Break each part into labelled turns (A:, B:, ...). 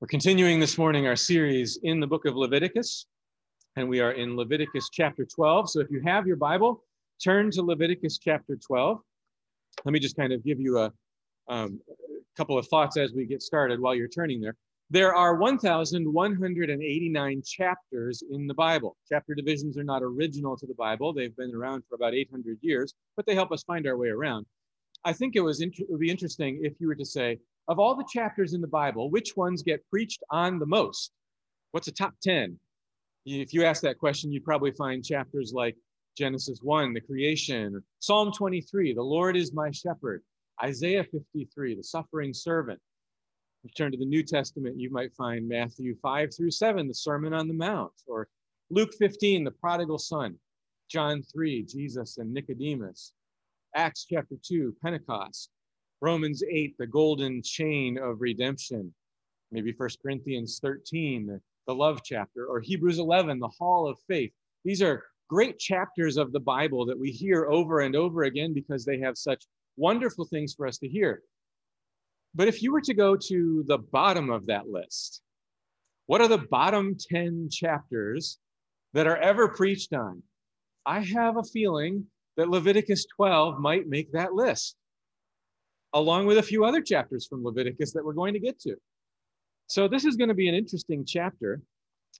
A: We're continuing this morning our series in the book of Leviticus, and we are in Leviticus chapter 12. So if you have your Bible, turn to Leviticus chapter 12. Let me just kind of give you a um, couple of thoughts as we get started while you're turning there. There are 1,189 chapters in the Bible. Chapter divisions are not original to the Bible, they've been around for about 800 years, but they help us find our way around. I think it, was it would be interesting if you were to say, of all the chapters in the Bible, which ones get preached on the most? What's a top 10? If you ask that question, you'd probably find chapters like Genesis 1, the creation, Psalm 23, the Lord is my shepherd, Isaiah 53, the suffering servant. If you turn to the New Testament, you might find Matthew 5 through 7, the Sermon on the Mount, or Luke 15, the prodigal son, John 3, Jesus and Nicodemus, Acts chapter 2, Pentecost, Romans 8, the golden chain of redemption. Maybe 1 Corinthians 13, the, love chapter, or Hebrews 11, the hall of faith. These are great chapters of the Bible that we hear over and over again because they have such wonderful things for us to hear. But if you were to go to the bottom of that list, what are the bottom 10 chapters that are ever preached on? I have a feeling that Leviticus 12 might make that list along with a few other chapters from Leviticus that we're going to get to. So this is going to be an interesting chapter.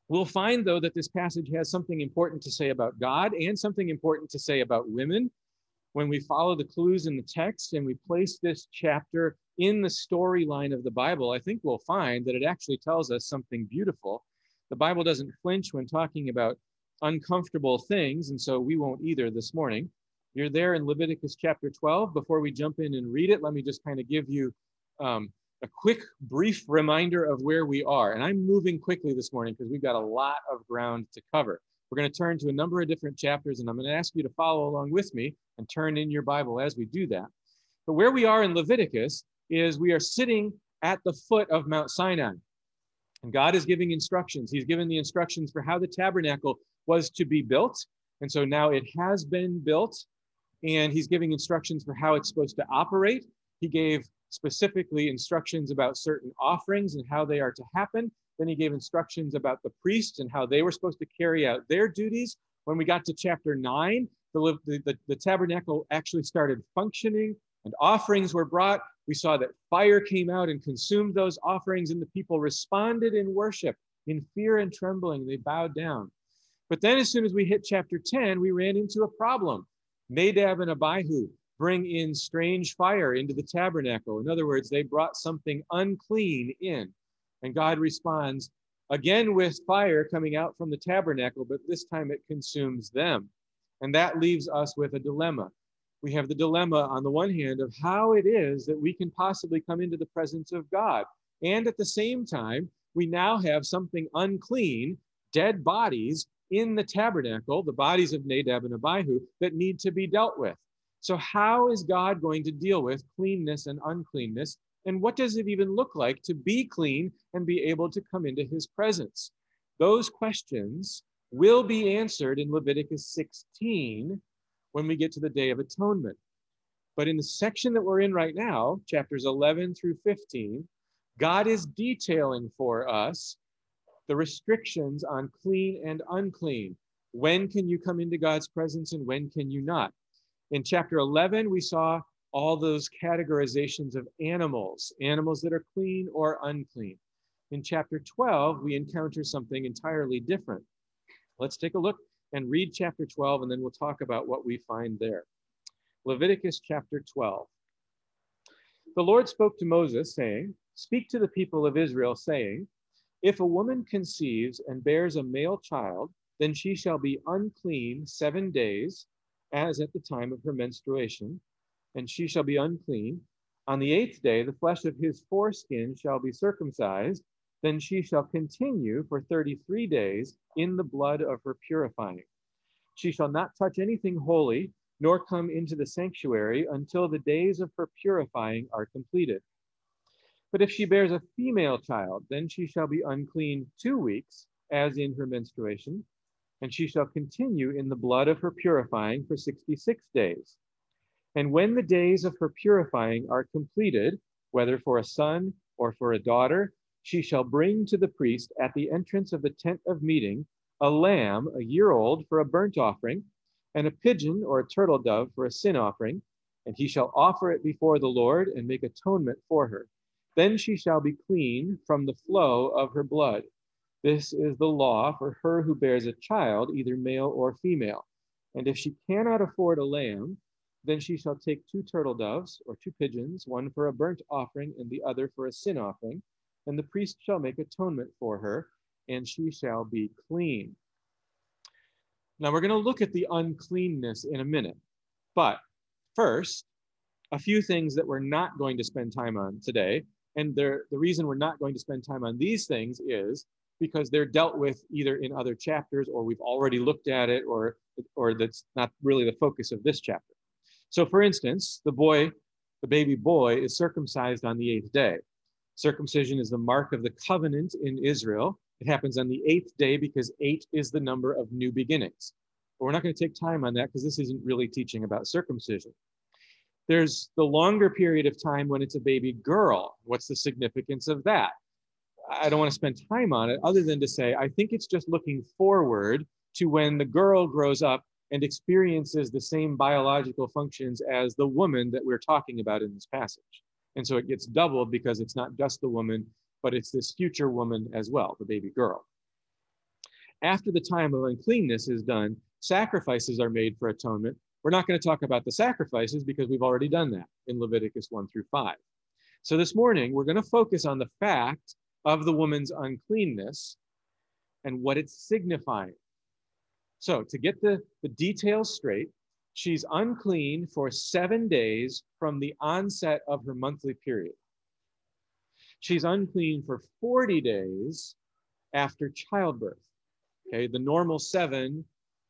A: We'll find, though, that this passage has something important to say about God and something important to say about women. When we follow the clues in the text and we place this chapter in the storyline of the Bible, I think we'll find that it actually tells us something beautiful. The Bible doesn't flinch when talking about uncomfortable things, and so we won't either this morning. You're there in Leviticus chapter 12. Before we jump in and read it, let me just kind of give you um, a quick, brief reminder of where we are. And I'm moving quickly this morning because we've got a lot of ground to cover. We're going to turn to a number of different chapters, and I'm going to ask you to follow along with me and turn in your Bible as we do that. But where we are in Leviticus is we are sitting at the foot of Mount Sinai. And God is giving instructions. He's given the instructions for how the tabernacle was to be built. And so now it has been built and he's giving instructions for how it's supposed to operate. He gave specifically instructions about certain offerings and how they are to happen. Then he gave instructions about the priests and how they were supposed to carry out their duties. When we got to chapter nine, the, the, the tabernacle actually started functioning and offerings were brought. We saw that fire came out and consumed those offerings, and the people responded in worship, in fear and trembling. They bowed down. But then, as soon as we hit chapter 10, we ran into a problem. Nadab and Abihu bring in strange fire into the tabernacle. In other words, they brought something unclean in. And God responds again with fire coming out from the tabernacle, but this time it consumes them. And that leaves us with a dilemma. We have the dilemma, on the one hand, of how it is that we can possibly come into the presence of God. And at the same time, we now have something unclean, dead bodies in the tabernacle, the bodies of Nadab and Abihu, that need to be dealt with. So, how is God going to deal with cleanness and uncleanness? And what does it even look like to be clean and be able to come into his presence? Those questions will be answered in Leviticus 16 when we get to the Day of Atonement. But in the section that we're in right now, chapters 11 through 15, God is detailing for us the restrictions on clean and unclean. When can you come into God's presence and when can you not? In chapter 11, we saw all those categorizations of animals, animals that are clean or unclean. In chapter 12, we encounter something entirely different. Let's take a look and read chapter 12, and then we'll talk about what we find there. Leviticus chapter 12. The Lord spoke to Moses, saying, Speak to the people of Israel, saying, if a woman conceives and bears a male child, then she shall be unclean seven days, as at the time of her menstruation, and she shall be unclean. On the eighth day, the flesh of his foreskin shall be circumcised. Then she shall continue for 33 days in the blood of her purifying. She shall not touch anything holy, nor come into the sanctuary until the days of her purifying are completed. But if she bears a female child, then she shall be unclean two weeks, as in her menstruation, and she shall continue in the blood of her purifying for 66 days. And when the days of her purifying are completed, whether for a son or for a daughter, she shall bring to the priest at the entrance of the tent of meeting a lamb a year old for a burnt offering, and a pigeon or a turtle dove for a sin offering, and he shall offer it before the Lord and make atonement for her. Then she shall be clean from the flow of her blood. This is the law for her who bears a child, either male or female. And if she cannot afford a lamb, then she shall take two turtle doves or two pigeons, one for a burnt offering and the other for a sin offering. And the priest shall make atonement for her, and she shall be clean. Now we're going to look at the uncleanness in a minute. But first, a few things that we're not going to spend time on today. And the reason we're not going to spend time on these things is because they're dealt with either in other chapters or we've already looked at it or, or that's not really the focus of this chapter. So for instance, the boy, the baby boy is circumcised on the eighth day. Circumcision is the mark of the covenant in Israel. It happens on the eighth day because eight is the number of new beginnings. But we're not going to take time on that because this isn't really teaching about circumcision. There's the longer period of time when it's a baby girl. What's the significance of that? I don't want to spend time on it other than to say, I think it's just looking forward to when the girl grows up and experiences the same biological functions as the woman that we're talking about in this passage. And so it gets doubled because it's not just the woman, but it's this future woman as well, the baby girl. After the time of uncleanness is done, sacrifices are made for atonement, we're not going to talk about the sacrifices because we've already done that in Leviticus 1 through 5. So this morning, we're going to focus on the fact of the woman's uncleanness and what it's signifying. So, to get the, the details straight, she's unclean for seven days from the onset of her monthly period. She's unclean for 40 days after childbirth. Okay, the normal seven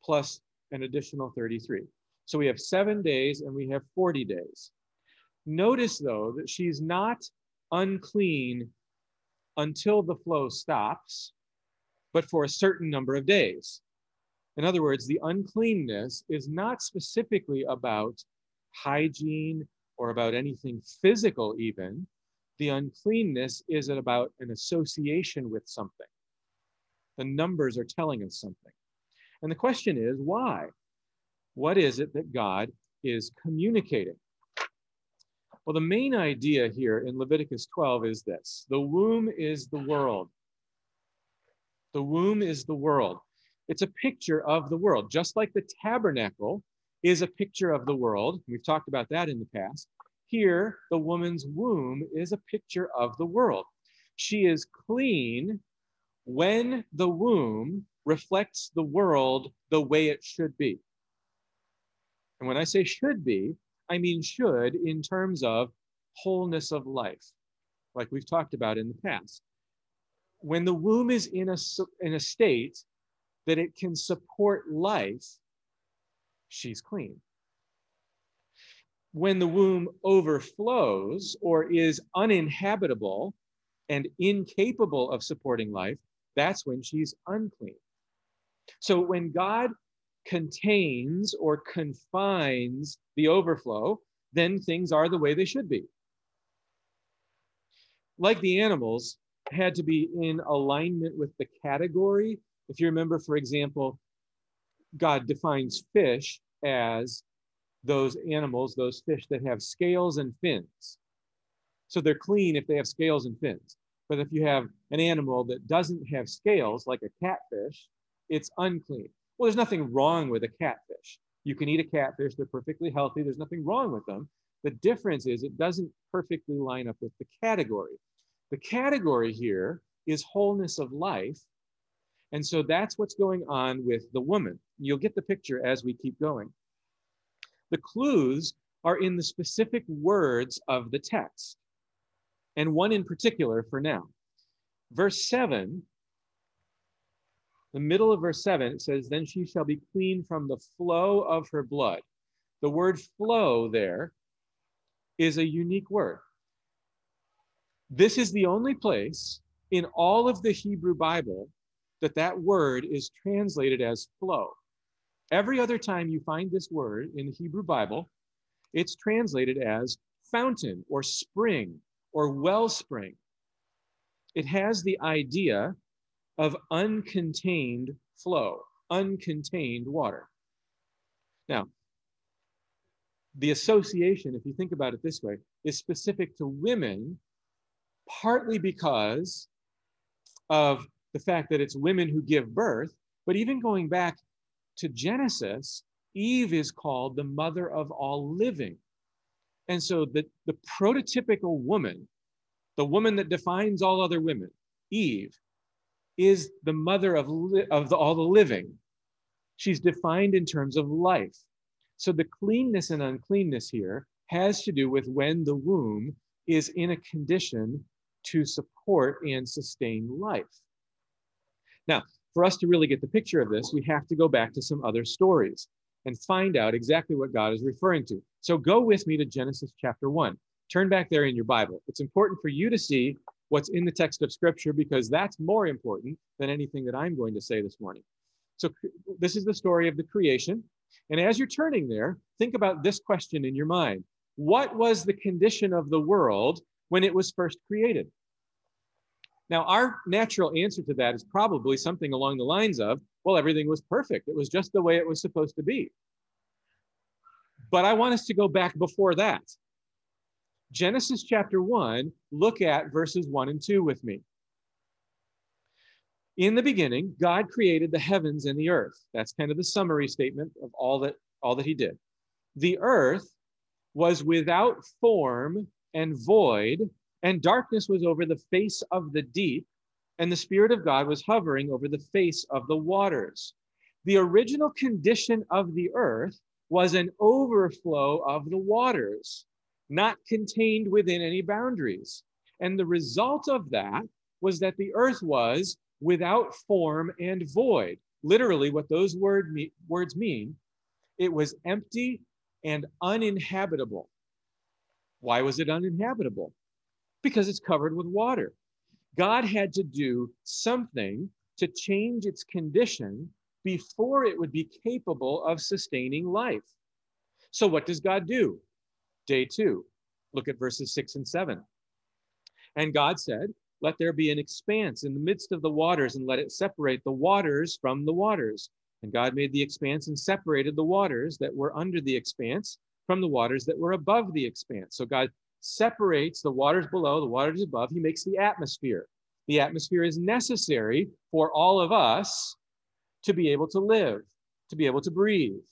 A: plus an additional 33. So we have seven days and we have 40 days. Notice though that she's not unclean until the flow stops, but for a certain number of days. In other words, the uncleanness is not specifically about hygiene or about anything physical, even. The uncleanness is about an association with something. The numbers are telling us something. And the question is, why? What is it that God is communicating? Well, the main idea here in Leviticus 12 is this the womb is the world. The womb is the world. It's a picture of the world, just like the tabernacle is a picture of the world. We've talked about that in the past. Here, the woman's womb is a picture of the world. She is clean when the womb reflects the world the way it should be. And when I say should be, I mean should in terms of wholeness of life, like we've talked about in the past. When the womb is in a, in a state that it can support life, she's clean. When the womb overflows or is uninhabitable and incapable of supporting life, that's when she's unclean. So when God contains or confines the overflow, then things are the way they should be. Like the animals had to be in alignment with the category. If you remember, for example, God defines fish as those animals, those fish that have scales and fins. So they're clean if they have scales and fins. But if you have an animal that doesn't have scales, like a catfish, it's unclean. Well, there's nothing wrong with a catfish. You can eat a catfish, they're perfectly healthy, there's nothing wrong with them. The difference is it doesn't perfectly line up with the category. The category here is wholeness of life. And so that's what's going on with the woman. You'll get the picture as we keep going. The clues are in the specific words of the text, and one in particular for now. Verse 7 the middle of verse 7, it says, Then she shall be clean from the flow of her blood. The word flow there is a unique word. This is the only place in all of the Hebrew Bible that that word is translated as flow. Every other time you find this word in the Hebrew Bible, it's translated as fountain or spring or wellspring. it has the idea of uncontained flow, uncontained water. Now, the association, if you think about it this way, is specific to women, partly because of the fact that it's women who give birth, but even going back to Genesis, Eve is called the mother of all living. And so the, the prototypical woman, the woman that defines all other women, Eve, is the mother of, li- of the, all the living. She's defined in terms of life. So the cleanness and uncleanness here has to do with when the womb is in a condition to support and sustain life. Now, for us to really get the picture of this, we have to go back to some other stories and find out exactly what God is referring to. So go with me to Genesis chapter 1. Turn back there in your Bible. It's important for you to see what's in the text of Scripture because that's more important than anything that I'm going to say this morning. So, this is the story of the creation. And as you're turning there, think about this question in your mind What was the condition of the world when it was first created? Now, our natural answer to that is probably something along the lines of, well, everything was perfect. It was just the way it was supposed to be. But I want us to go back before that. Genesis chapter 1, look at verses 1 and 2 with me. In the beginning, God created the heavens and the earth. That's kind of the summary statement of all that all that he did. The earth was without form and void, and darkness was over the face of the deep, and the spirit of God was hovering over the face of the waters. The original condition of the earth was an overflow of the waters, not contained within any boundaries. And the result of that was that the earth was without form and void. Literally, what those word me- words mean, it was empty and uninhabitable. Why was it uninhabitable? Because it's covered with water. God had to do something to change its condition before it would be capable of sustaining life. So, what does God do? Day two, look at verses six and seven. And God said, let there be an expanse in the midst of the waters, and let it separate the waters from the waters. And God made the expanse and separated the waters that were under the expanse from the waters that were above the expanse. So God separates the waters below, the waters above. He makes the atmosphere. The atmosphere is necessary for all of us to be able to live, to be able to breathe.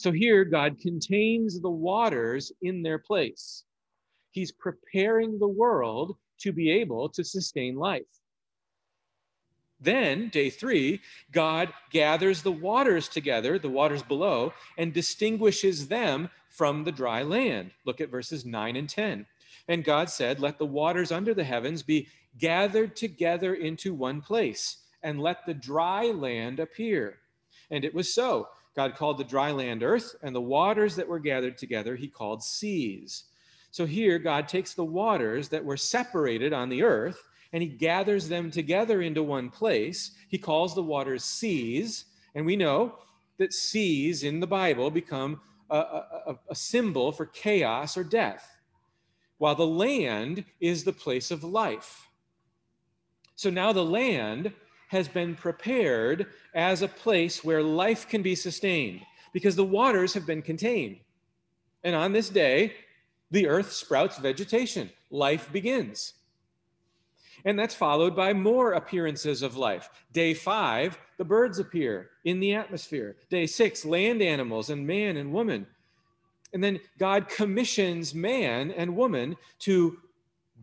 A: So here, God contains the waters in their place. He's preparing the world to be able to sustain life. Then, day three, God gathers the waters together, the waters below, and distinguishes them from the dry land. Look at verses 9 and 10. And God said, Let the waters under the heavens be gathered together into one place, and let the dry land appear. And it was so. God called the dry land earth, and the waters that were gathered together he called seas. So here, God takes the waters that were separated on the earth and he gathers them together into one place. He calls the waters seas. And we know that seas in the Bible become a, a, a, symbol for chaos or death, while the land is the place of life. So now the land has been prepared as a place where life can be sustained because the waters have been contained. And on this day, the earth sprouts vegetation, life begins. And that's followed by more appearances of life. Day five, the birds appear in the atmosphere. Day six, land animals and man and woman. And then God commissions man and woman to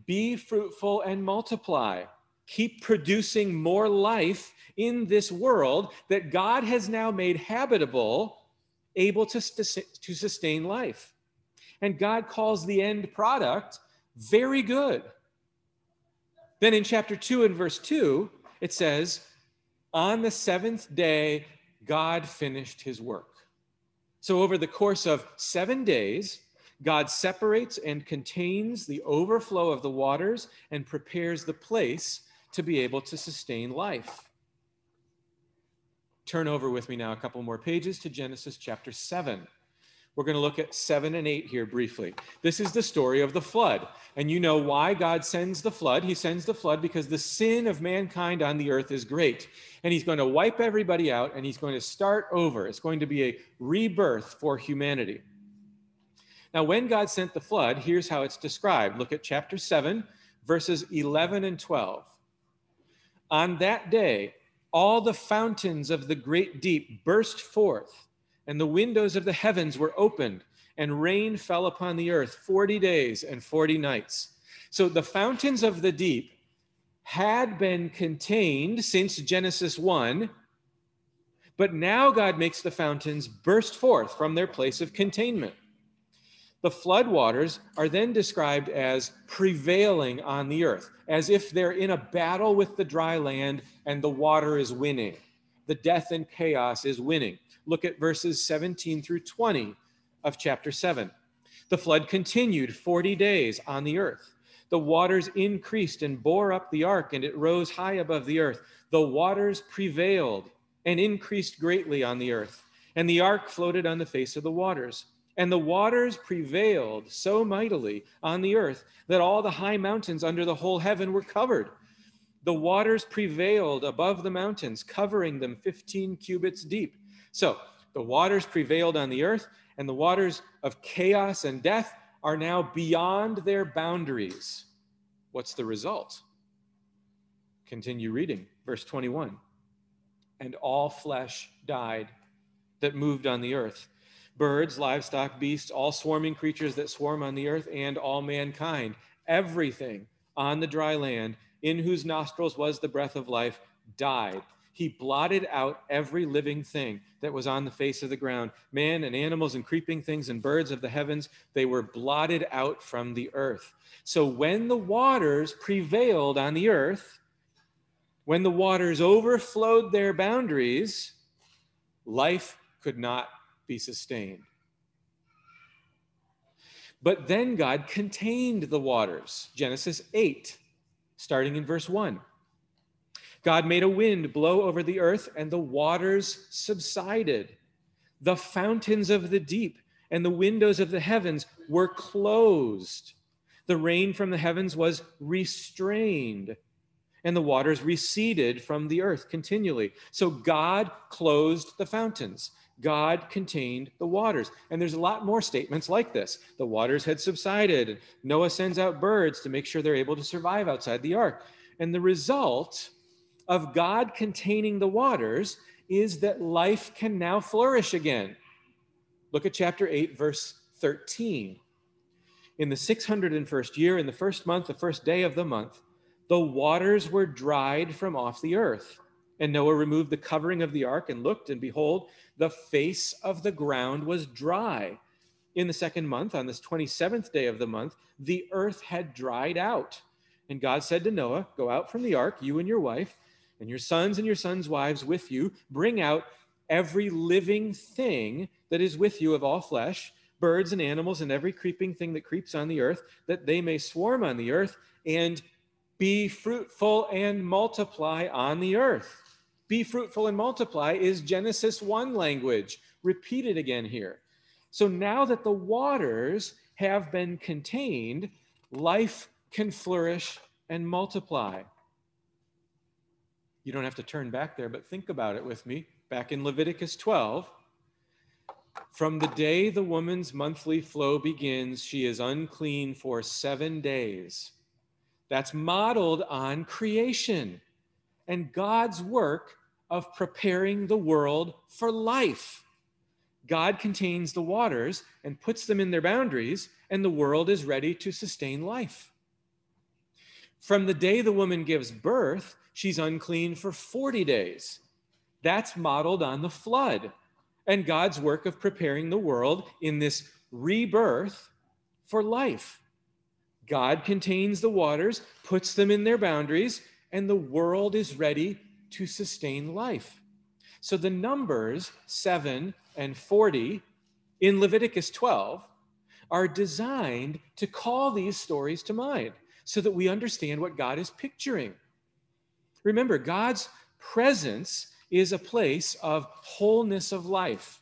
A: be fruitful and multiply, keep producing more life in this world that God has now made habitable, able to, to sustain life. And God calls the end product very good. Then in chapter 2 and verse 2, it says, On the seventh day, God finished his work. So, over the course of seven days, God separates and contains the overflow of the waters and prepares the place to be able to sustain life. Turn over with me now a couple more pages to Genesis chapter 7. We're going to look at seven and eight here briefly. This is the story of the flood. And you know why God sends the flood. He sends the flood because the sin of mankind on the earth is great. And He's going to wipe everybody out and He's going to start over. It's going to be a rebirth for humanity. Now, when God sent the flood, here's how it's described. Look at chapter 7, verses 11 and 12. On that day, all the fountains of the great deep burst forth and the windows of the heavens were opened, and rain fell upon the earth 40 days and 40 nights. So the fountains of the deep had been contained since Genesis 1, but now God makes the fountains burst forth from their place of containment. The flood waters are then described as prevailing on the earth, as if they're in a battle with the dry land and the water is winning. The death and chaos is winning. Look at verses 17 through 20 of chapter 7. The flood continued 40 days on the earth. The waters increased and bore up the ark, and it rose high above the earth. The waters prevailed and increased greatly on the earth, and the ark floated on the face of the waters. And the waters prevailed so mightily on the earth that all the high mountains under the whole heaven were covered. The waters prevailed above the mountains, covering them 15 cubits deep. So the waters prevailed on the earth, and the waters of chaos and death are now beyond their boundaries. What's the result? Continue reading, verse 21. And all flesh died that moved on the earth birds, livestock, beasts, all swarming creatures that swarm on the earth, and all mankind, everything on the dry land, in whose nostrils was the breath of life, died he blotted out every living thing that was on the face of the ground man and animals and creeping things and birds of the heavens. They were blotted out from the earth. So when the waters prevailed on the earth, when the waters overflowed their boundaries, life could not be sustained. But then God contained the waters. Genesis 8, starting in verse 1. God made a wind blow over the earth, and the waters subsided. The fountains of the deep and the windows of the heavens were closed. The rain from the heavens was restrained, and the waters receded from the earth continually. So God closed the fountains. God contained the waters. And there's a lot more statements like this. The waters had subsided. Noah sends out birds to make sure they're able to survive outside the ark. And the result of God containing the waters is that life can now flourish again. Look at chapter 8, verse 13. In the 601st year, in the first month, the first day of the month, the waters were dried from off the earth. And Noah removed the covering of the ark and looked, and behold, the face of the ground was dry. In the second month, on this 27th day of the month, the earth had dried out. And God said to Noah, Go out from the ark, you and your wife and your sons and your sons' wives with you. Bring out every living thing that is with you of all flesh, birds and animals, and every creeping thing that creeps on the earth, that they may swarm on the earth and be fruitful and multiply on the earth. Be fruitful and multiply is Genesis 1 language, repeated again here. So now that the waters have been contained, life can flourish and multiply. You don't have to turn back there, but think about it with me. Back in Leviticus 12, from the day the woman's monthly flow begins, she is unclean for seven days. That's modeled on creation and God's work of preparing the world for life. God contains the waters and puts them in their boundaries, and the world is ready to sustain life. From the day the woman gives birth, she's unclean for 40 days. That's modeled on the flood and God's work of preparing the world in this rebirth for life. God contains the waters, puts them in their boundaries, and the world is ready to sustain life. So the numbers 7 and 40 in Leviticus 12 are designed to call these stories to mind so that we understand what God is picturing. Remember, God's presence is a place of wholeness of life.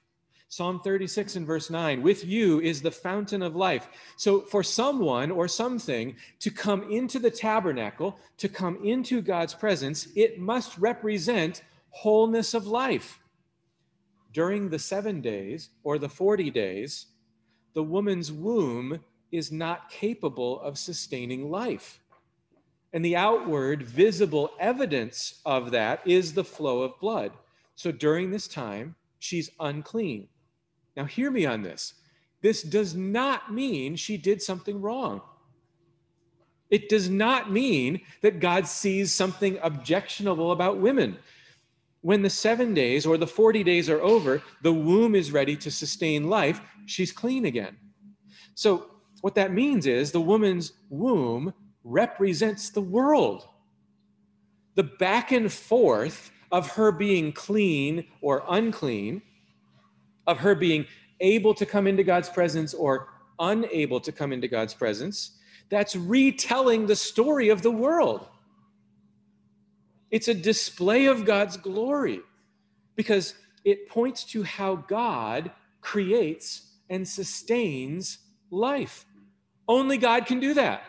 A: Psalm 36 and verse 9, with you is the fountain of life. So, for someone or something to come into the tabernacle, to come into God's presence, it must represent wholeness of life. During the seven days or the 40 days, the woman's womb is not capable of sustaining life. And the outward, visible evidence of that is the flow of blood. So during this time, she's unclean. Now, hear me on this. This does not mean she did something wrong. It does not mean that God sees something objectionable about women. When the seven days or the 40 days are over, the womb is ready to sustain life. She's clean again. So, what that means is the woman's womb represents the world. The back and forth of her being clean or unclean, of her being able to come into God's presence or unable to come into God's presence, that's retelling the story of the world. It's a display of God's glory because it points to how God creates and sustains life. Only God can do that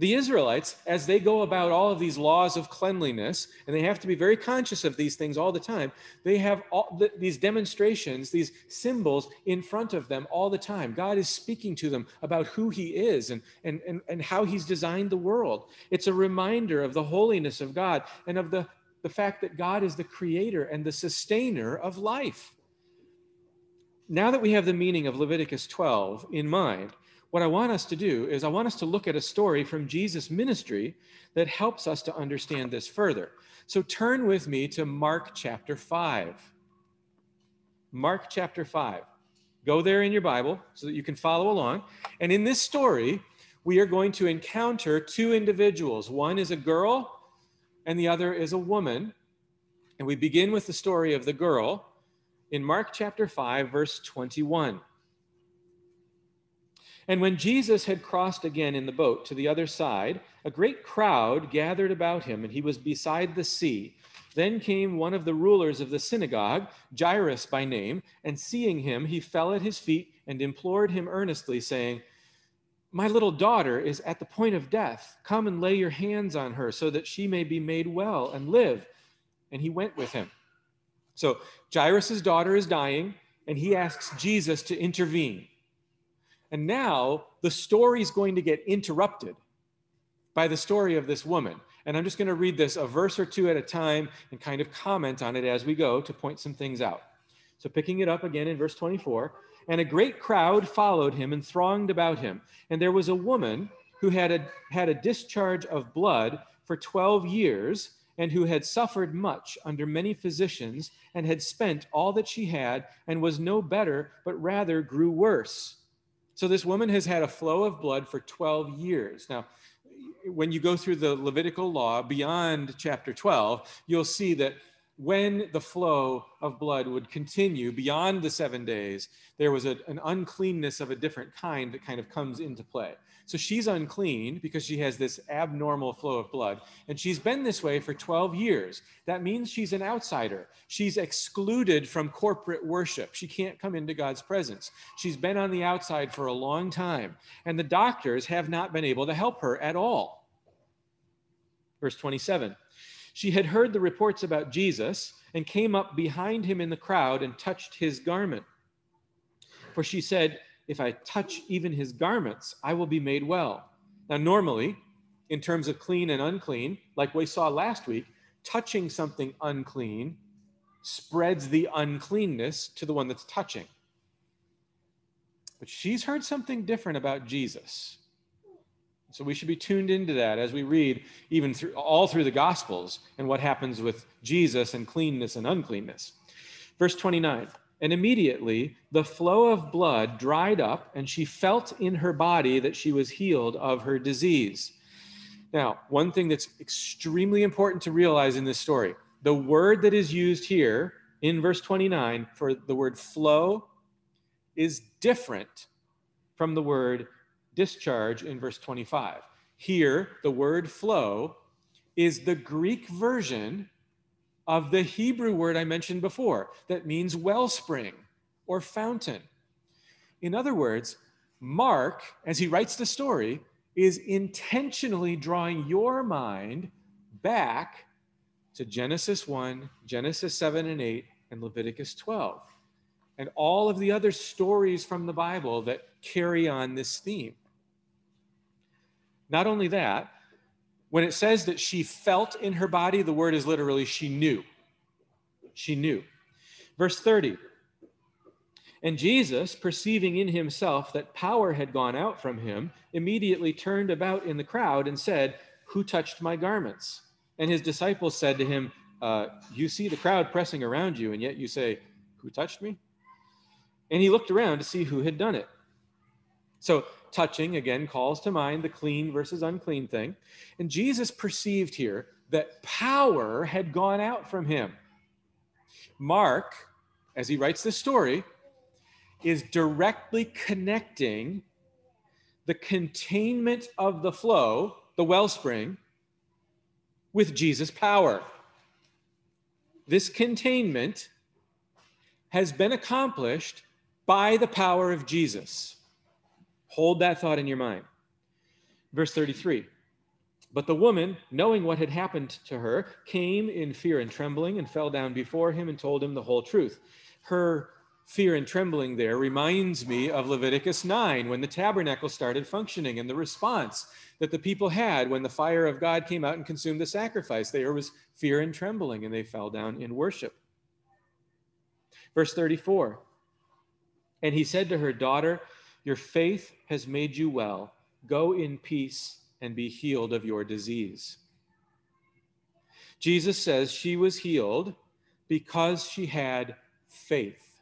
A: the Israelites, as they go about all of these laws of cleanliness, and they have to be very conscious of these things all the time, they have all the, these demonstrations, these symbols in front of them all the time. God is speaking to them about who He is and, and, and, and how He's designed the world. It's a reminder of the holiness of God and of the, the fact that God is the creator and the sustainer of life. Now that we have the meaning of Leviticus 12 in mind, what I want us to do is I want us to look at a story from Jesus' ministry that helps us to understand this further. So turn with me to Mark chapter 5. Mark chapter 5. Go there in your Bible so that you can follow along. And in this story, we are going to encounter two individuals. One is a girl, and the other is a woman. And we begin with the story of the girl in Mark chapter 5, verse 21. And when Jesus had crossed again in the boat to the other side, a great crowd gathered about him, and he was beside the sea. Then came one of the rulers of the synagogue, Jairus by name, and seeing him, he fell at his feet and implored him earnestly, saying, My little daughter is at the point of death. Come and lay your hands on her so that she may be made well and live. And he went with him. So Jairus' daughter is dying, and he asks Jesus to intervene. And now the story is going to get interrupted by the story of this woman. And I'm just going to read this a verse or two at a time and kind of comment on it as we go to point some things out. So, picking it up again in verse 24, and a great crowd followed him and thronged about him. And there was a woman who had a, had a discharge of blood for 12 years and who had suffered much under many physicians and had spent all that she had and was no better, but rather grew worse. So this woman has had a flow of blood for 12 years. Now, when you go through the Levitical law beyond chapter 12, you'll see that when the flow of blood would continue beyond the seven days, there was a, an uncleanness of a different kind that kind of comes into play. So she's unclean because she has this abnormal flow of blood. And she's been this way for 12 years. That means she's an outsider. She's excluded from corporate worship. She can't come into God's presence. She's been on the outside for a long time. And the doctors have not been able to help her at all. Verse 27 She had heard the reports about Jesus and came up behind him in the crowd and touched his garment. For she said, if I touch even his garments, I will be made well. Now, normally, in terms of clean and unclean, like we saw last week, touching something unclean spreads the uncleanness to the one that's touching. But she's heard something different about Jesus. So we should be tuned into that as we read even through all through the gospels and what happens with Jesus and cleanness and uncleanness. Verse 29. And immediately the flow of blood dried up, and she felt in her body that she was healed of her disease. Now, one thing that's extremely important to realize in this story the word that is used here in verse 29 for the word flow is different from the word discharge in verse 25. Here, the word flow is the Greek version of the Hebrew word I mentioned before that means wellspring or fountain. In other words, Mark, as he writes the story, is intentionally drawing your mind back to Genesis 1, Genesis 7 and 8, and Leviticus 12, and all of the other stories from the Bible that carry on this theme. Not only that, when it says that she felt in her body, the word is literally she knew. She knew. Verse 30 And Jesus, perceiving in himself that power had gone out from him, immediately turned about in the crowd and said, Who touched my garments? And his disciples said to him, uh, You see the crowd pressing around you, and yet you say, Who touched me? And he looked around to see who had done it. So touching again calls to mind the clean versus unclean thing. And Jesus perceived here that power had gone out from him. Mark, as he writes this story, is directly connecting the containment of the flow, the wellspring, with Jesus' power. This containment has been accomplished by the power of Jesus. Hold that thought in your mind. Verse 33 But the woman, knowing what had happened to her, came in fear and trembling and fell down before him and told him the whole truth. Her fear and trembling there reminds me of Leviticus 9 when the tabernacle started functioning and the response that the people had when the fire of God came out and consumed the sacrifice. There was fear and trembling and they fell down in worship. Verse 34 And he said to her, Daughter, your faith has made you well. Go in peace and be healed of your disease. Jesus says she was healed because she had faith.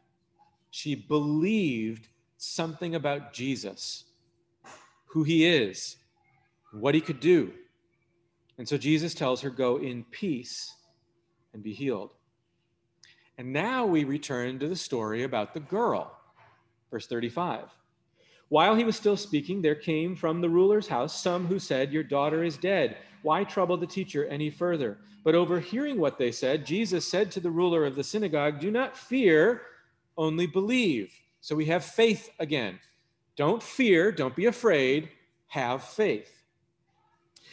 A: She believed something about Jesus, who he is, what he could do. And so Jesus tells her, Go in peace and be healed. And now we return to the story about the girl, verse 35. While he was still speaking, there came from the ruler's house some who said, Your daughter is dead. Why trouble the teacher any further? But overhearing what they said, Jesus said to the ruler of the synagogue, Do not fear, only believe. So we have faith again. Don't fear, don't be afraid, have faith.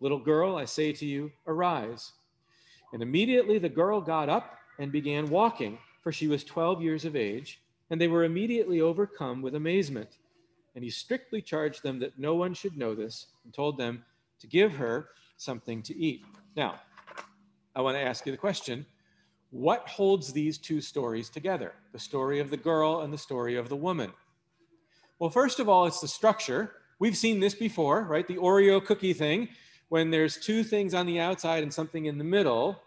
A: Little girl, I say to you, arise. And immediately the girl got up and began walking, for she was 12 years of age, and they were immediately overcome with amazement. And he strictly charged them that no one should know this and told them to give her something to eat. Now, I want to ask you the question what holds these two stories together? The story of the girl and the story of the woman. Well, first of all, it's the structure. We've seen this before, right? The Oreo cookie thing when there's two things on the outside and something in the middle,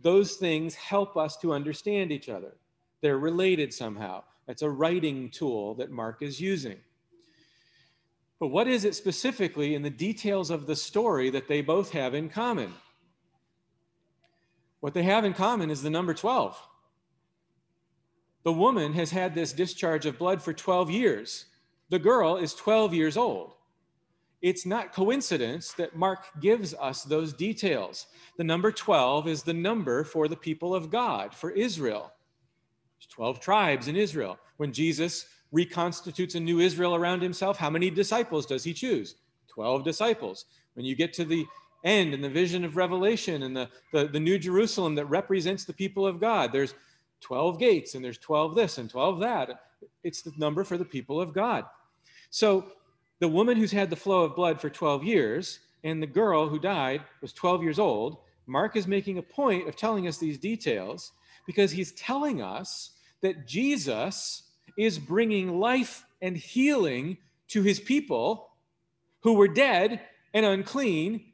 A: those things help us to understand each other. They're related somehow. That's a writing tool that Mark is using. But what is it specifically in the details of the story that they both have in common? What they have in common is the number 12. The woman has had this discharge of blood for 12 years. The girl is 12 years old. It's not coincidence that Mark gives us those details. The number 12 is the number for the people of God, for Israel. There's 12 tribes in Israel. When Jesus reconstitutes a new Israel around himself, how many disciples does he choose? 12 disciples. When you get to the end in the vision of Revelation and the, the, the New Jerusalem that represents the people of God, there's 12 gates and there's 12 this and 12 that. It's the number for the people of God. So the woman who's had the flow of blood for 12 years and the girl who died was 12 years old, Mark is making a point of telling us these details because he's telling us that Jesus is bringing life and healing to his people who were dead and unclean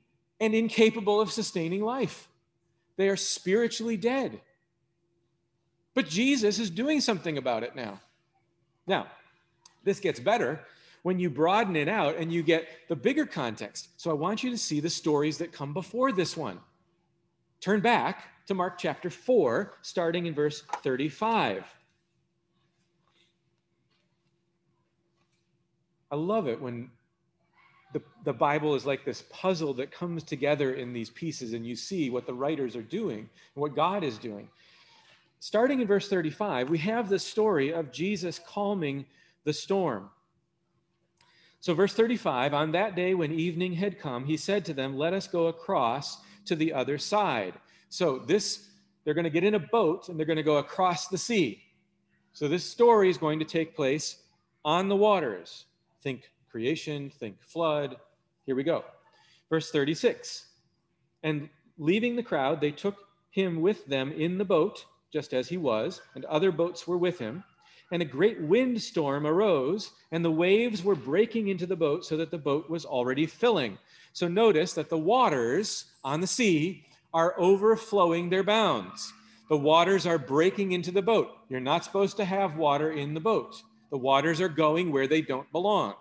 A: and incapable of sustaining life. They are spiritually dead. But Jesus is doing something about it now. Now, this gets better when you broaden it out and you get the bigger context. So I want you to see the stories that come before this one. Turn back to Mark chapter 4, starting in verse 35. I love it when the, the Bible is like this puzzle that comes together in these pieces, and you see what the writers are doing and what God is doing. Starting in verse 35, we have the story of Jesus calming the storm. So, verse 35 on that day when evening had come, he said to them, Let us go across to the other side. So, this, they're going to get in a boat and they're going to go across the sea. So, this story is going to take place on the waters. Think creation, think flood. Here we go. Verse 36 And leaving the crowd, they took him with them in the boat, just as he was, and other boats were with him and a great windstorm arose, and the waves were breaking into the boat so that the boat was already filling. So notice that the waters on the sea are overflowing their bounds. The waters are breaking into the boat. You're not supposed to have water in the boat. The waters are going where they don't belong.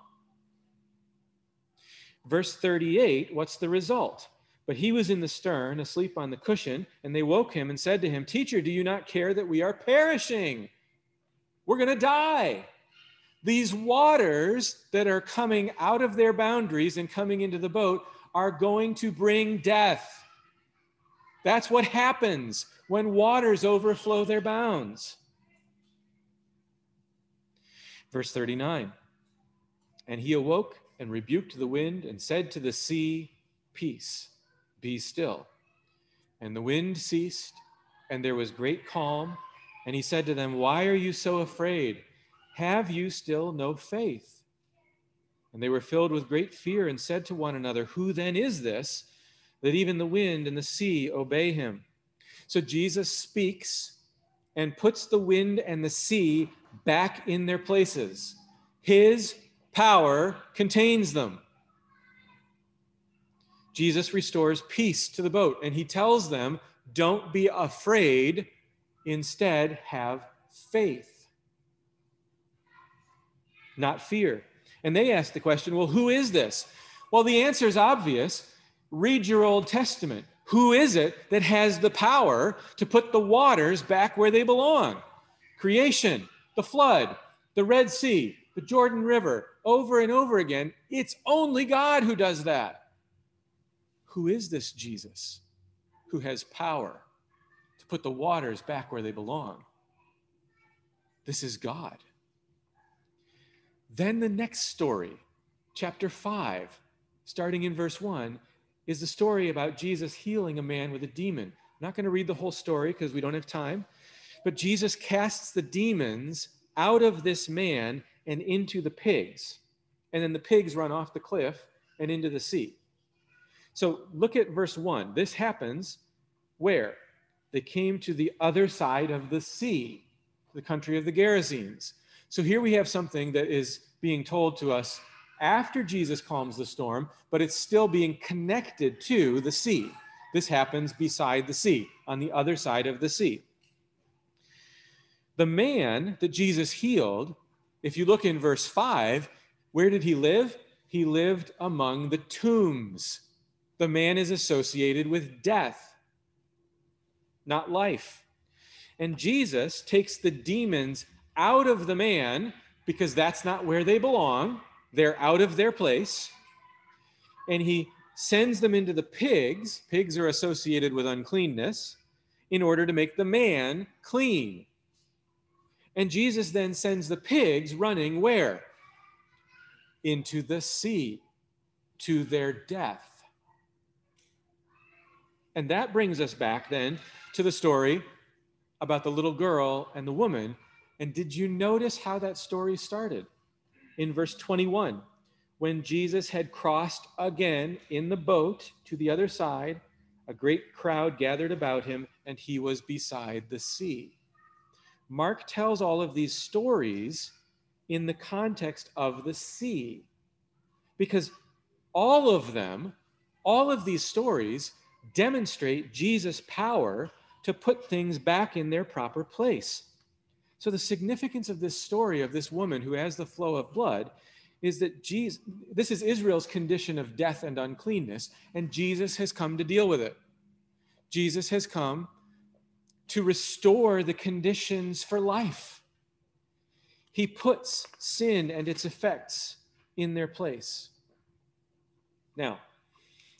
A: Verse 38, what's the result? But he was in the stern, asleep on the cushion, and they woke him and said to him, Teacher, do you not care that we are perishing? We're going to die. These waters that are coming out of their boundaries and coming into the boat are going to bring death. That's what happens when waters overflow their bounds. Verse 39 And he awoke and rebuked the wind and said to the sea, Peace, be still. And the wind ceased, and there was great calm. And he said to them, Why are you so afraid? Have you still no faith? And they were filled with great fear and said to one another, Who then is this that even the wind and the sea obey him? So Jesus speaks and puts the wind and the sea back in their places. His power contains them. Jesus restores peace to the boat and he tells them, Don't be afraid Instead, have faith, not fear. And they ask the question well, who is this? Well, the answer is obvious. Read your Old Testament. Who is it that has the power to put the waters back where they belong? Creation, the flood, the Red Sea, the Jordan River, over and over again. It's only God who does that. Who is this Jesus who has power put the waters back where they belong. This is God. Then the next story, chapter 5, starting in verse 1, is the story about Jesus healing a man with a demon. I'm not going to read the whole story because we don't have time, but Jesus casts the demons out of this man and into the pigs. And then the pigs run off the cliff and into the sea. So look at verse 1. This happens where? They came to the other side of the sea, the country of the Gerasenes. So here we have something that is being told to us after Jesus calms the storm, but it's still being connected to the sea. This happens beside the sea, on the other side of the sea. The man that Jesus healed, if you look in verse 5, where did he live? He lived among the tombs. The man is associated with death not life. And Jesus takes the demons out of the man because that's not where they belong. They're out of their place. And he sends them into the pigs. Pigs are associated with uncleanness in order to make the man clean. And Jesus then sends the pigs running where? Into the sea to their death. And that brings us back then to the story about the little girl and the woman. And did you notice how that story started? In verse 21, when Jesus had crossed again in the boat to the other side, a great crowd gathered about him, and he was beside the sea. Mark tells all of these stories in the context of the sea, because all of them, all of these stories demonstrate Jesus' power to put things back in their proper place. So, the significance of this story of this woman who has the flow of blood is that Jesus, this is Israel's condition of death and uncleanness, and Jesus has come to deal with it. Jesus has come to restore the conditions for life. He puts sin and its effects in their place. Now,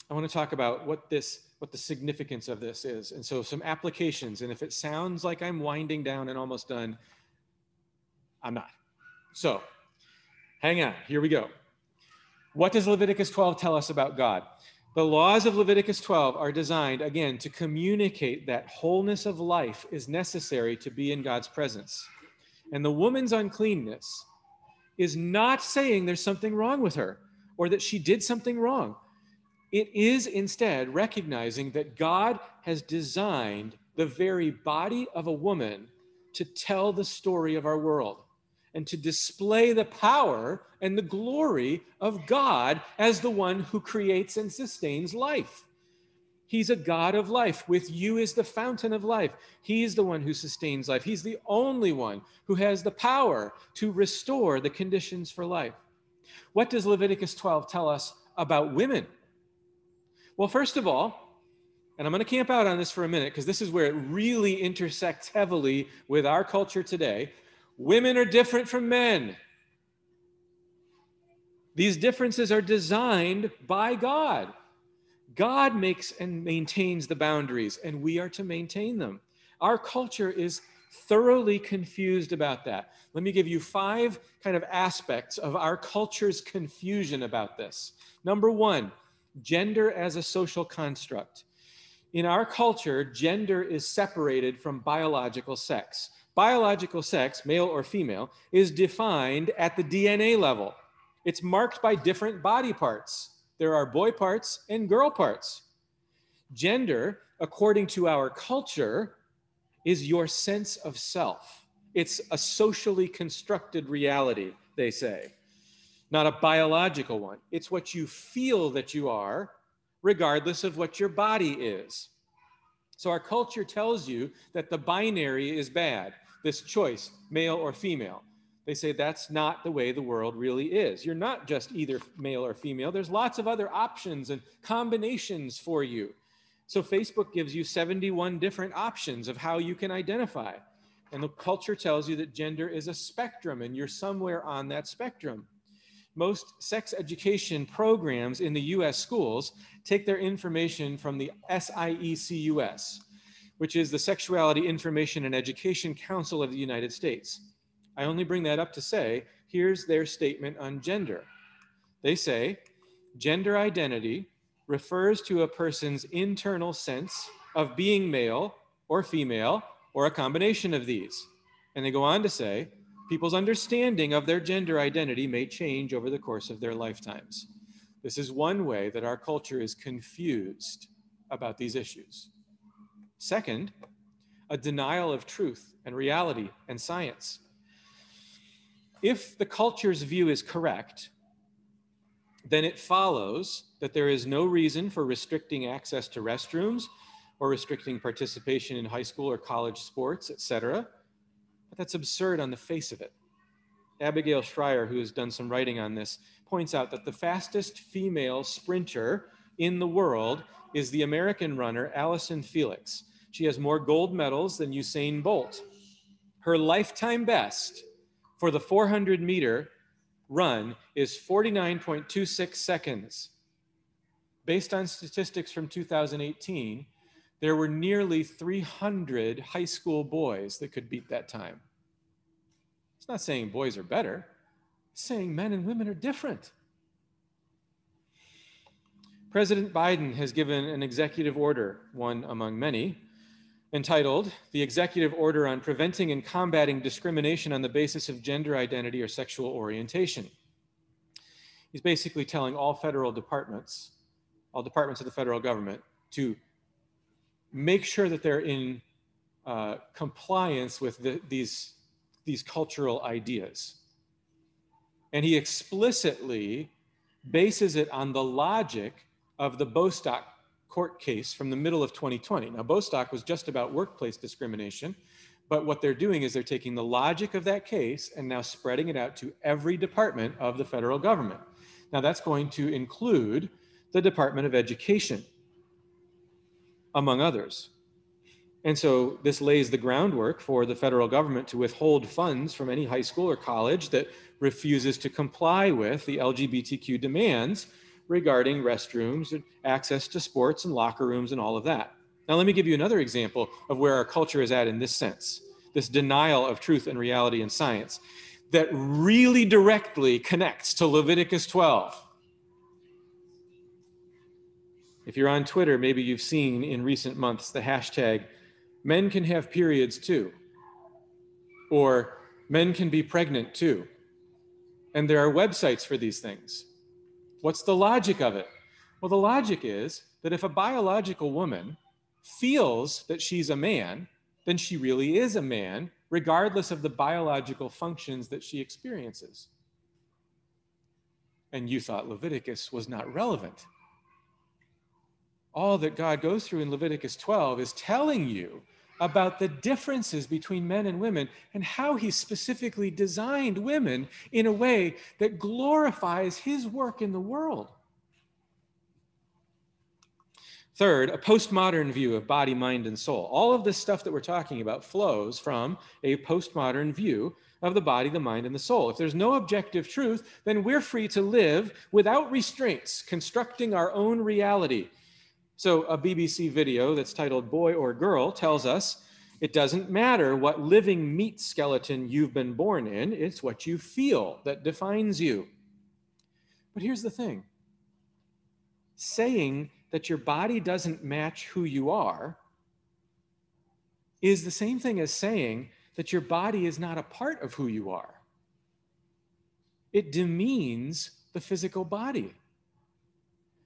A: I want to talk about what this what the significance of this is. And so some applications and if it sounds like I'm winding down and almost done, I'm not. So, hang on. Here we go. What does Leviticus 12 tell us about God? The laws of Leviticus 12 are designed, again, to communicate that wholeness of life is necessary to be in God's presence. And the woman's uncleanness is not saying there's something wrong with her or that she did something wrong. It is instead recognizing that God has designed the very body of a woman to tell the story of our world and to display the power and the glory of God as the one who creates and sustains life. He's a God of life. With you is the fountain of life. He's the one who sustains life. He's the only one who has the power to restore the conditions for life. What does Leviticus 12 tell us about women? Well, first of all, and I'm going to camp out on this for a minute because this is where it really intersects heavily with our culture today. Women are different from men. These differences are designed by God. God makes and maintains the boundaries, and we are to maintain them. Our culture is thoroughly confused about that. Let me give you five kind of aspects of our culture's confusion about this. Number one, gender as a social construct. In our culture, gender is separated from biological sex. Biological sex, male or female, is defined at the DNA level. It's marked by different body parts. There are boy parts and girl parts. Gender, according to our culture, is your sense of self. It's a socially constructed reality, they say not a biological one. It's what you feel that you are, regardless of what your body is. So our culture tells you that the binary is bad, this choice, male or female. They say that's not the way the world really is. You're not just either male or female. There's lots of other options and combinations for you. So Facebook gives you 71 different options of how you can identify. And the culture tells you that gender is a spectrum and you're somewhere on that spectrum most sex education programs in the US schools take their information from the SIECUS, which is the Sexuality Information and Education Council of the United States. I only bring that up to say, here's their statement on gender. They say, gender identity refers to a person's internal sense of being male or female or a combination of these. And they go on to say, People's understanding of their gender identity may change over the course of their lifetimes. This is one way that our culture is confused about these issues. Second, a denial of truth and reality and science. If the culture's view is correct, then it follows that there is no reason for restricting access to restrooms or restricting participation in high school or college sports, etc but that's absurd on the face of it. Abigail Shrier, who has done some writing on this, points out that the fastest female sprinter in the world is the American runner Allyson Felix. She has more gold medals than Usain Bolt. Her lifetime best for the 400 meter run is 49.26 seconds. Based on statistics from 2018, there were nearly 300 high school boys that could beat that time. It's not saying boys are better, it's saying men and women are different. President Biden has given an executive order, one among many, entitled The Executive Order on Preventing and Combating Discrimination on the Basis of Gender Identity or Sexual Orientation. He's basically telling all federal departments, all departments of the federal government, to make sure that they're in uh, compliance with the, these, these cultural ideas. And he explicitly bases it on the logic of the Bostock court case from the middle of 2020. Now, Bostock was just about workplace discrimination, But what they're doing is they're taking the logic of that case and now spreading it out to every department of the federal government. Now, that's going to include the Department of Education, among others. And so this lays the groundwork for the federal government to withhold funds from any high school or college that refuses to comply with the LGBTQ demands regarding restrooms and access to sports and locker rooms and all of that. Now, let me give you another example of where our culture is at in this sense this denial of truth and reality in science that really directly connects to Leviticus 12. If you're on Twitter, maybe you've seen in recent months the hashtag men can have periods too, or men can be pregnant too. And there are websites for these things. What's the logic of it? Well, the logic is that if a biological woman feels that she's a man, then she really is a man, regardless of the biological functions that she experiences. And you thought Leviticus was not relevant. All that God goes through in Leviticus 12 is telling you about the differences between men and women and how he specifically designed women in a way that glorifies his work in the world. Third, a postmodern view of body, mind, and soul. All of this stuff that we're talking about flows from a postmodern view of the body, the mind, and the soul. If there's no objective truth, then we're free to live without restraints, constructing our own reality. So, a BBC video that's titled Boy or Girl tells us it doesn't matter what living meat skeleton you've been born in, it's what you feel that defines you. But here's the thing saying that your body doesn't match who you are is the same thing as saying that your body is not a part of who you are. It demeans the physical body.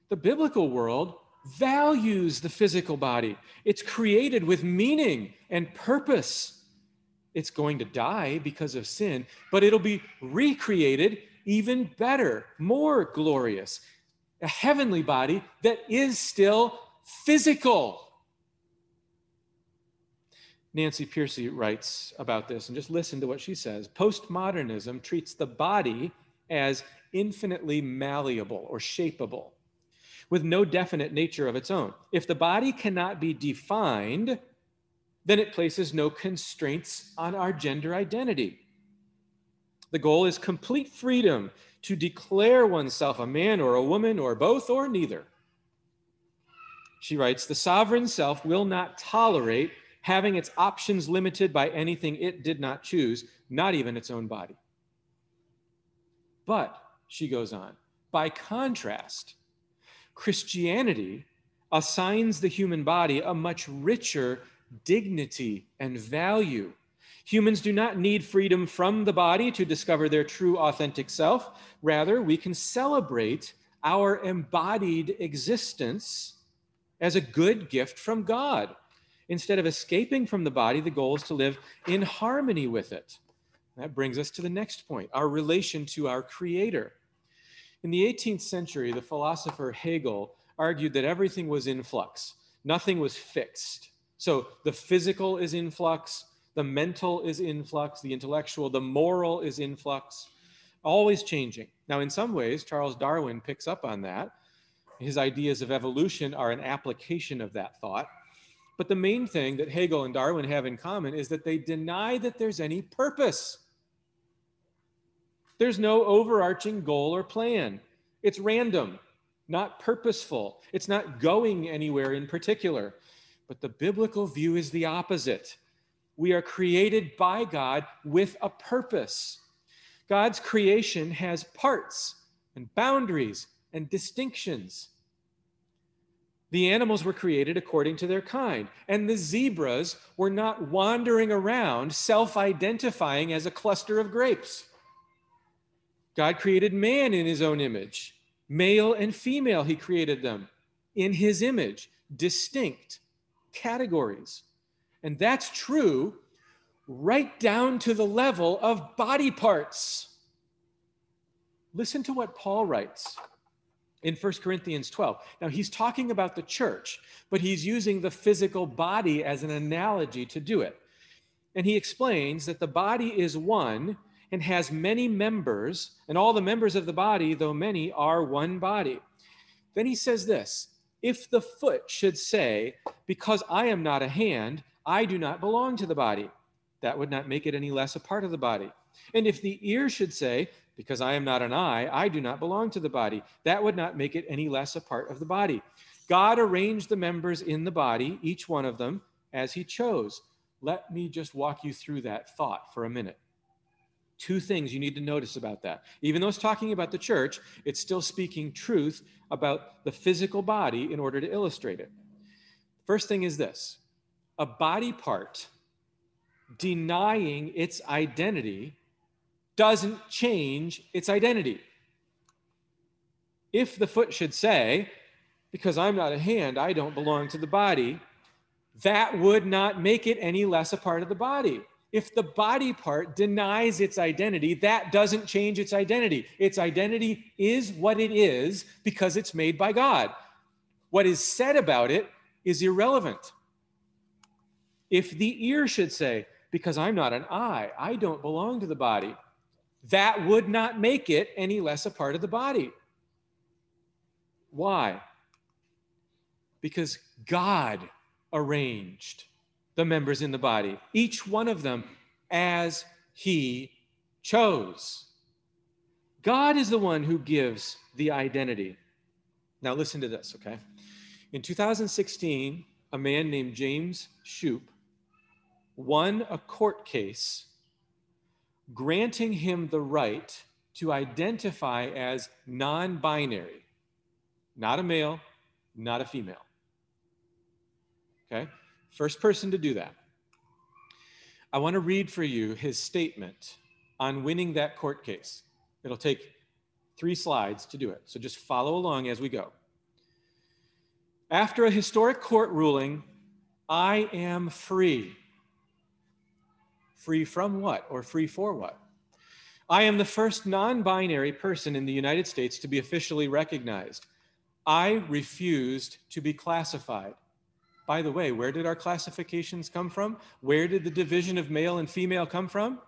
A: The biblical world values the physical body, it's created with meaning and purpose. It's going to die because of sin, but it'll be recreated even better, more glorious a heavenly body that is still physical. Nancy Pearcey writes about this, and just listen to what she says. Postmodernism treats the body as infinitely malleable or shapeable, with no definite nature of its own. If the body cannot be defined, then it places no constraints on our gender identity. The goal is complete freedom to declare oneself a man or a woman or both or neither. She writes The sovereign self will not tolerate having its options limited by anything it did not choose, not even its own body. But, she goes on, by contrast, Christianity assigns the human body a much richer dignity and value Humans do not need freedom from the body to discover their true authentic self. Rather, we can celebrate our embodied existence as a good gift from God. Instead of escaping from the body, the goal is to live in harmony with it. That brings us to the next point our relation to our Creator. In the 18th century, the philosopher Hegel argued that everything was in flux, nothing was fixed. So the physical is in flux, the mental is in flux, the intellectual, the moral is in flux, always changing. Now, in some ways, Charles Darwin picks up on that. His ideas of evolution are an application of that thought. But the main thing that Hegel and Darwin have in common is that they deny that there's any purpose. There's no overarching goal or plan. It's random, not purposeful. It's not going anywhere in particular. But the biblical view is the opposite. We are created by God with a purpose. God's creation has parts and boundaries and distinctions. The animals were created according to their kind, and the zebras were not wandering around self identifying as a cluster of grapes. God created man in his own image. Male and female, he created them in his image, distinct categories. And that's true right down to the level of body parts. Listen to what Paul writes in 1 Corinthians 12. Now, he's talking about the church, but he's using the physical body as an analogy to do it. And he explains that the body is one and has many members, and all the members of the body, though many, are one body. Then he says this If the foot should say, Because I am not a hand, I do not belong to the body, that would not make it any less a part of the body. And if the ear should say, Because I am not an eye, I do not belong to the body, that would not make it any less a part of the body. God arranged the members in the body, each one of them, as he chose. Let me just walk you through that thought for a minute. Two things you need to notice about that. Even though it's talking about the church, it's still speaking truth about the physical body in order to illustrate it. First thing is this a body part denying its identity doesn't change its identity. If the foot should say, because I'm not a hand, I don't belong to the body, that would not make it any less a part of the body. If the body part denies its identity, that doesn't change its identity. Its identity is what it is because it's made by God. What is said about it is irrelevant. If the ear should say, Because I'm not an eye, I don't belong to the body, that would not make it any less a part of the body. Why? Because God arranged the members in the body, each one of them as he chose. God is the one who gives the identity. Now, listen to this, okay? In 2016, a man named James Shupe won a court case granting him the right to identify as non binary, not a male, not a female. Okay? First person to do that. I want to read for you his statement on winning that court case. It'll take three slides to do it, so just follow along as we go. After a historic court ruling, I am free. Free from what or free for what? I am the first non binary person in the United States to be officially recognized. I refused to be classified. By the way, where did our classifications come from? Where did the division of male and female come from?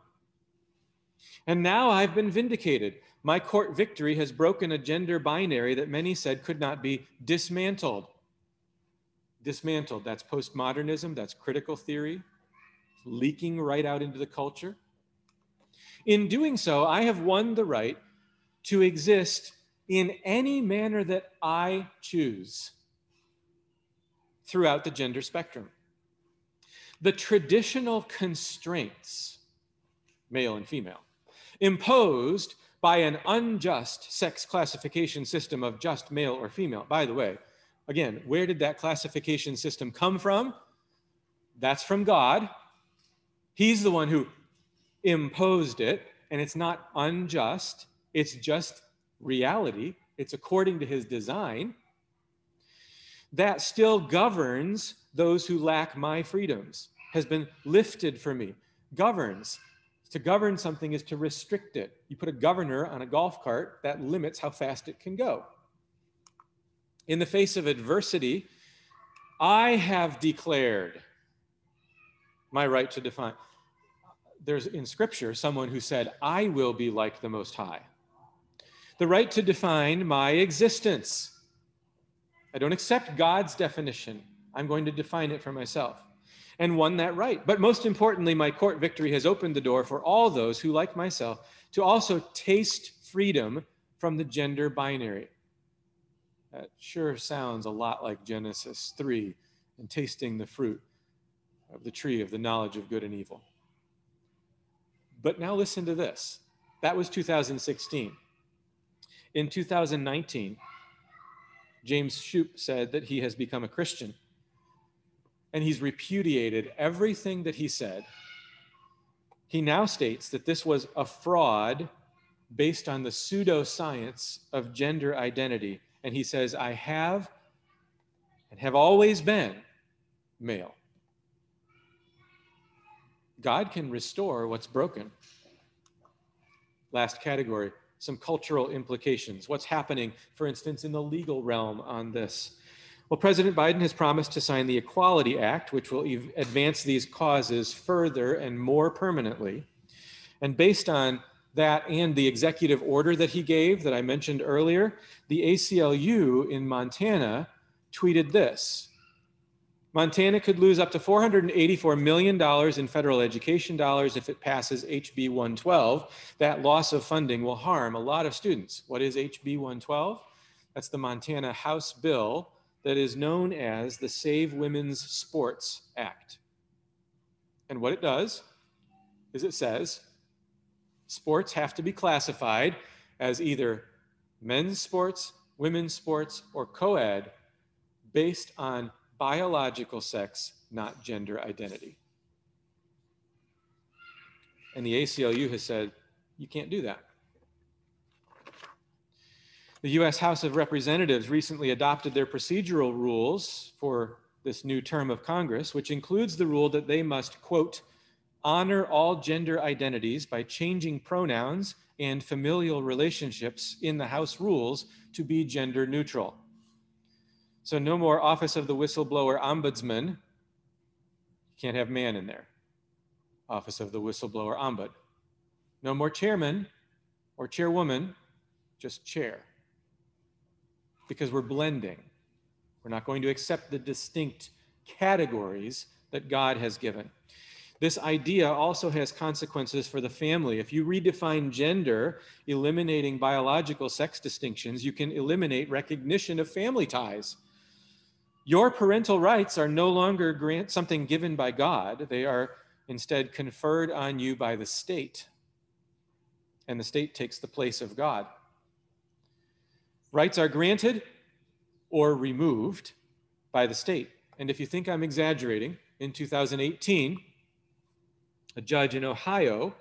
A: And now I've been vindicated. My court victory has broken a gender binary that many said could not be dismantled. Dismantled, that's postmodernism, that's critical theory, leaking right out into the culture. In doing so, I have won the right to exist in any manner that I choose throughout the gender spectrum. The traditional constraints, male and female, imposed by an unjust sex classification system of just male or female. By the way, again, where did that classification system come from? That's from God. He's the one who imposed it, and it's not unjust, it's just reality. It's according to his design that still governs those who lack my freedoms, has been lifted for me, governs. To govern something is to restrict it. You put a governor on a golf cart, that limits how fast it can go. In the face of adversity, I have declared my right to define. There's in scripture someone who said, I will be like the Most High. The right to define my existence. I don't accept God's definition. I'm going to define it for myself and won that right. But most importantly, my court victory has opened the door for all those who, like myself, to also taste freedom from the gender binary. That sure sounds a lot like Genesis 3 and tasting the fruit of the tree of the knowledge of good and evil. But now listen to this. That was 2016. In 2019, James Shupe said that he has become a Christian. And he's repudiated everything that he said. He now states that this was a fraud based on the pseudoscience of gender identity. And he says, I have and have always been male. God can restore what's broken. Last category some cultural implications. What's happening, for instance, in the legal realm on this? Well, President Biden has promised to sign the Equality Act, which will advance these causes further and more permanently. And based on that and the executive order that he gave that I mentioned earlier, the ACLU in Montana tweeted this Montana could lose up to $484 million in federal education dollars if it passes HB 112. That loss of funding will harm a lot of students. What is HB 112? That's the Montana House bill that is known as the Save Women's Sports Act. And what it does is it says sports have to be classified as either men's sports, women's sports, or co ed based on biological sex, not gender identity. And the ACLU has said, you can't do that. The US House of Representatives recently adopted their procedural rules for this new term of Congress, which includes the rule that they must, quote, honor all gender identities by changing pronouns and familial relationships in the House rules to be gender neutral. So no more Office of the Whistleblower Ombudsman. You can't have man in there. Office of the Whistleblower Ombud. No more chairman or chairwoman, just chair. Because we're blending. We're not going to accept the distinct categories that God has given. This idea also has consequences for the family. If you redefine gender, eliminating biological sex distinctions, you can eliminate recognition of family ties. Your parental rights are no longer grant something given by God. They are instead conferred on you by the state. And the state takes the place of God. Rights are granted or removed by the state. And if you think I'm exaggerating, in 2018, a judge in Ohio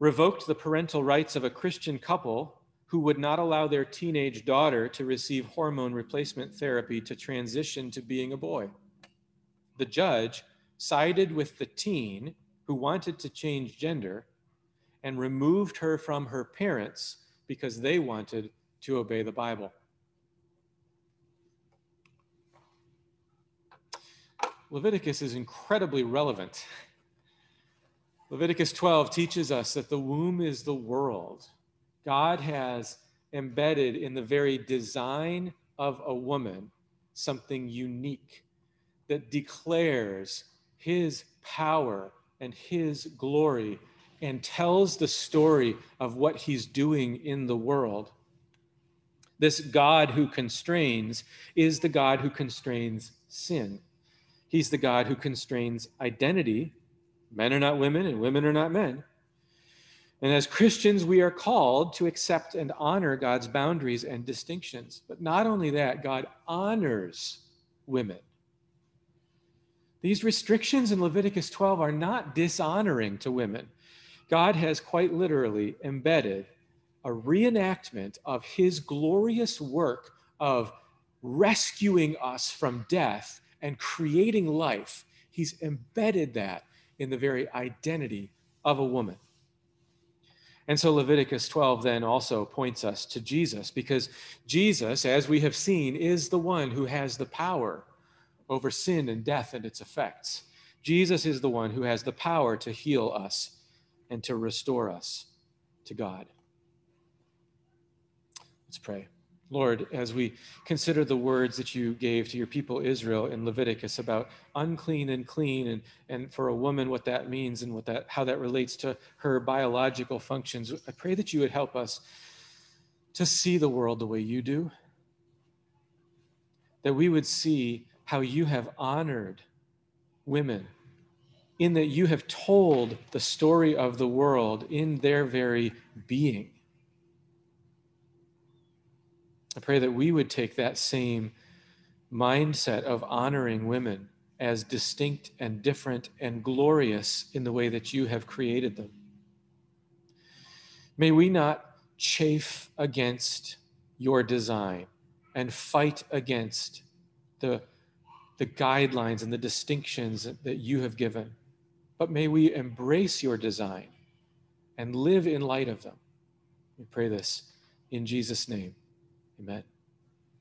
A: revoked the parental rights of a Christian couple who would not allow their teenage daughter to receive hormone replacement therapy to transition to being a boy. The judge sided with the teen who wanted to change gender and removed her from her parents because they wanted to obey the Bible. Leviticus is incredibly relevant Leviticus 12 teaches us that the womb is the world. God has embedded in the very design of a woman something unique that declares his power and his glory and tells the story of what he's doing in the world. This God who constrains is the God who constrains sin. He's the God who constrains identity Men are not women, and women are not men. And as Christians, we are called to accept and honor God's boundaries and distinctions. But not only that, God honors women. These restrictions in Leviticus 12 are not dishonoring to women. God has quite literally embedded a reenactment of his glorious work of rescuing us from death and creating life. He's embedded that in the very identity of a woman. And so Leviticus 12 then also points us to Jesus because Jesus, as we have seen, is the one who has the power over sin and death and its effects. Jesus is the one who has the power to heal us and to restore us to God. Let's pray. Lord, as we consider the words that you gave to your people Israel in Leviticus about unclean and clean, and, and for a woman, what that means and what that, how that relates to her biological functions, I pray that you would help us to see the world the way you do. That we would see how you have honored women, in that you have told the story of the world in their very being I pray that we would take that same mindset of honoring women as distinct and different and glorious in the way that you have created them. May we not chafe against your design and fight against the, the guidelines and the distinctions that you have given, but may we embrace your design and live in light of them. We pray this in Jesus' name. Amen.